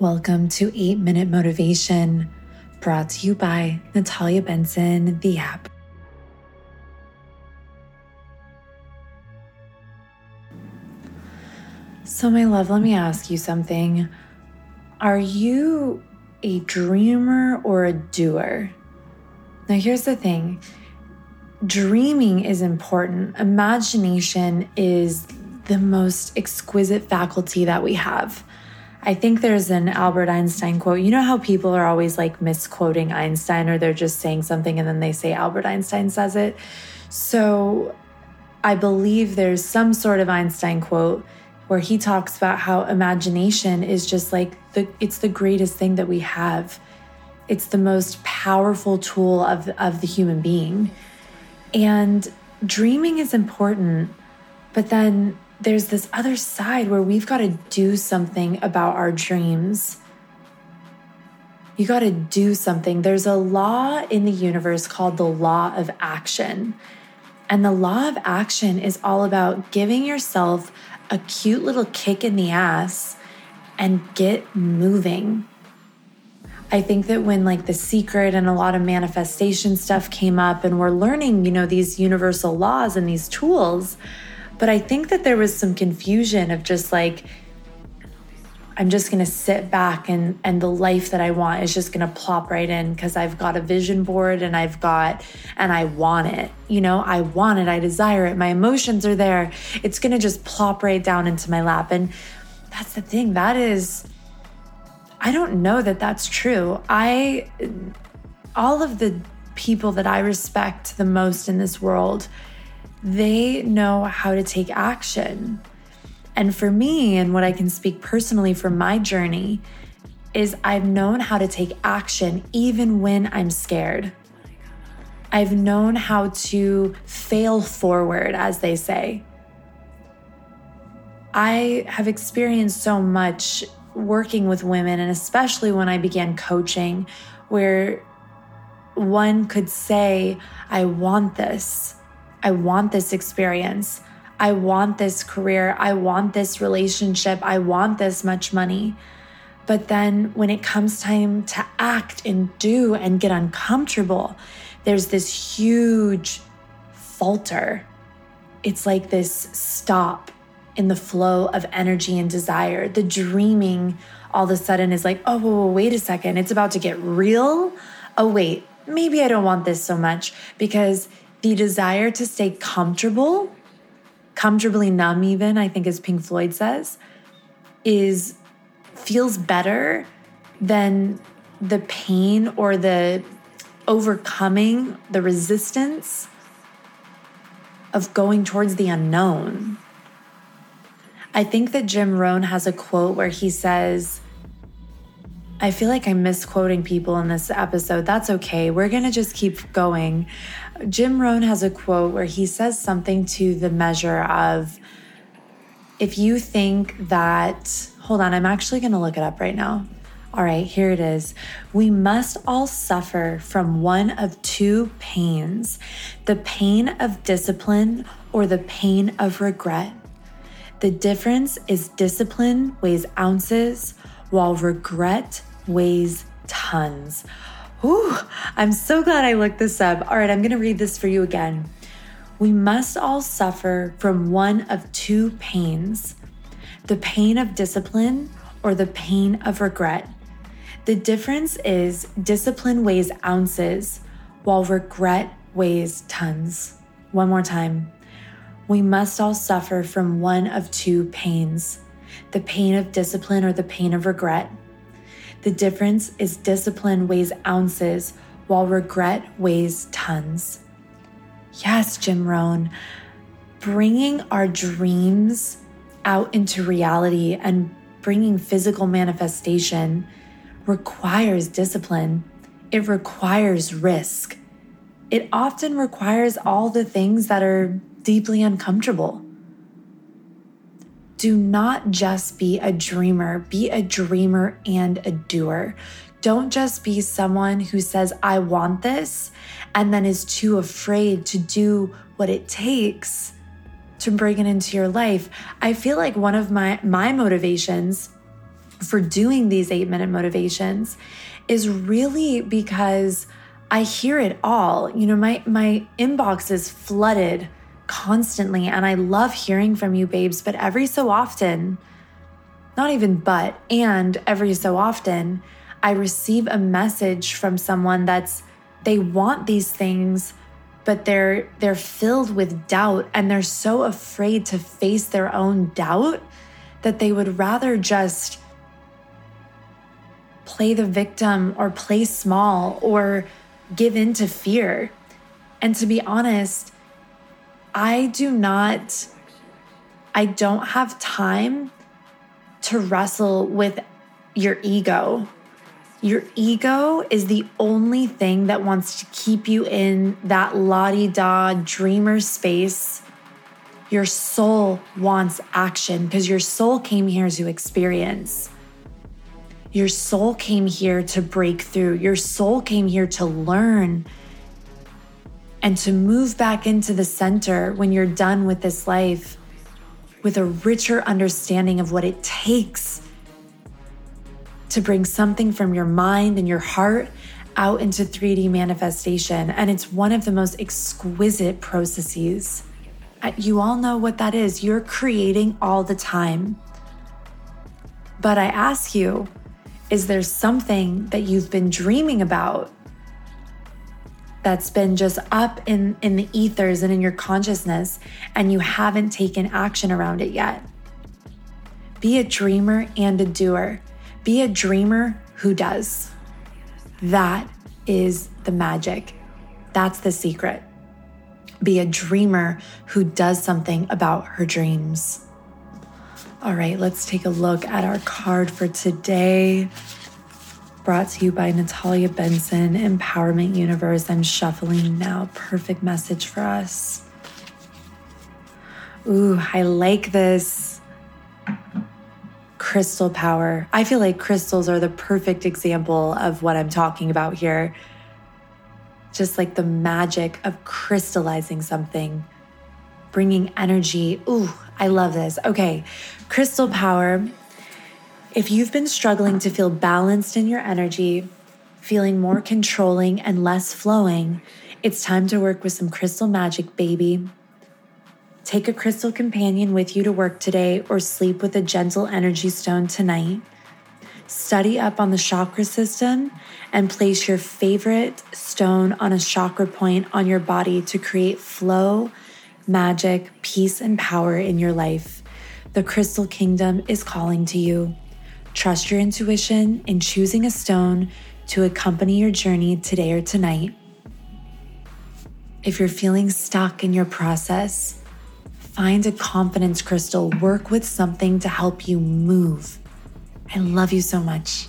Welcome to 8 Minute Motivation, brought to you by Natalia Benson, the app. So, my love, let me ask you something. Are you a dreamer or a doer? Now, here's the thing dreaming is important, imagination is the most exquisite faculty that we have. I think there's an Albert Einstein quote. You know how people are always like misquoting Einstein or they're just saying something and then they say Albert Einstein says it. So I believe there's some sort of Einstein quote where he talks about how imagination is just like the it's the greatest thing that we have. It's the most powerful tool of of the human being. And dreaming is important, but then there's this other side where we've got to do something about our dreams. You got to do something. There's a law in the universe called the law of action. And the law of action is all about giving yourself a cute little kick in the ass and get moving. I think that when like the secret and a lot of manifestation stuff came up and we're learning, you know, these universal laws and these tools, but I think that there was some confusion of just like, I'm just going to sit back and and the life that I want is just going to plop right in because I've got a vision board and I've got and I want it. You know, I want it, I desire it. My emotions are there. It's going to just plop right down into my lap and that's the thing. That is I don't know that that's true. I all of the people that I respect the most in this world they know how to take action. And for me, and what I can speak personally from my journey, is I've known how to take action even when I'm scared. I've known how to fail forward, as they say. I have experienced so much working with women, and especially when I began coaching, where one could say, I want this. I want this experience. I want this career. I want this relationship. I want this much money. But then when it comes time to act and do and get uncomfortable, there's this huge falter. It's like this stop in the flow of energy and desire. The dreaming all of a sudden is like, oh, whoa, whoa, wait a second, it's about to get real. Oh, wait, maybe I don't want this so much because the desire to stay comfortable, comfortably numb, even, I think, as Pink Floyd says, is feels better than the pain or the overcoming the resistance of going towards the unknown. I think that Jim Rohn has a quote where he says, I feel like I'm misquoting people in this episode. That's okay. We're going to just keep going. Jim Rohn has a quote where he says something to the measure of if you think that, hold on, I'm actually going to look it up right now. All right, here it is. We must all suffer from one of two pains the pain of discipline or the pain of regret. The difference is discipline weighs ounces while regret weighs tons. Ooh, I'm so glad I looked this up. All right, I'm going to read this for you again. We must all suffer from one of two pains the pain of discipline or the pain of regret. The difference is discipline weighs ounces while regret weighs tons. One more time. We must all suffer from one of two pains the pain of discipline or the pain of regret. The difference is discipline weighs ounces while regret weighs tons. Yes, Jim Rohn, bringing our dreams out into reality and bringing physical manifestation requires discipline. It requires risk. It often requires all the things that are deeply uncomfortable do not just be a dreamer, be a dreamer and a doer. Don't just be someone who says, I want this, and then is too afraid to do what it takes to bring it into your life. I feel like one of my, my motivations for doing these eight minute motivations is really because I hear it all. You know, my my inbox is flooded constantly and I love hearing from you babes, but every so often, not even but, and every so often, I receive a message from someone that's they want these things but they're they're filled with doubt and they're so afraid to face their own doubt that they would rather just play the victim or play small or give in to fear. And to be honest, I do not, I don't have time to wrestle with your ego. Your ego is the only thing that wants to keep you in that di da dreamer space. Your soul wants action because your soul came here to experience. Your soul came here to break through. Your soul came here to learn and to move back into the center when you're done with this life with a richer understanding of what it takes to bring something from your mind and your heart out into 3D manifestation. And it's one of the most exquisite processes. You all know what that is. You're creating all the time. But I ask you, is there something that you've been dreaming about that's been just up in, in the ethers and in your consciousness and you haven't taken action around it yet? Be a dreamer and a doer. Be a dreamer who does. That is the magic. That's the secret. Be a dreamer who does something about her dreams. All right, let's take a look at our card for today. Brought to you by Natalia Benson, Empowerment Universe. I'm shuffling now. Perfect message for us. Ooh, I like this. Crystal power. I feel like crystals are the perfect example of what I'm talking about here. Just like the magic of crystallizing something, bringing energy. Ooh, I love this. Okay, crystal power. If you've been struggling to feel balanced in your energy, feeling more controlling and less flowing, it's time to work with some crystal magic, baby. Take a crystal companion with you to work today or sleep with a gentle energy stone tonight. Study up on the chakra system and place your favorite stone on a chakra point on your body to create flow magic, peace, and power in your life. The Crystal Kingdom is calling to you. Trust your intuition in choosing a stone to accompany your journey today or tonight. If you're feeling stuck in your process, find a confidence crystal, work with something to help you move. I love you so much.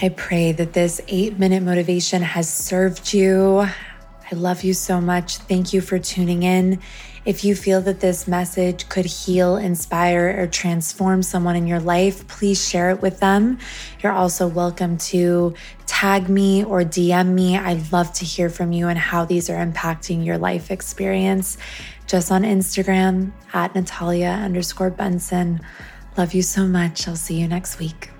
I pray that this eight minute motivation has served you. I love you so much. Thank you for tuning in. If you feel that this message could heal, inspire, or transform someone in your life, please share it with them. You're also welcome to tag me or DM me. I'd love to hear from you and how these are impacting your life experience. Just on Instagram at Natalia underscore Benson. Love you so much. I'll see you next week.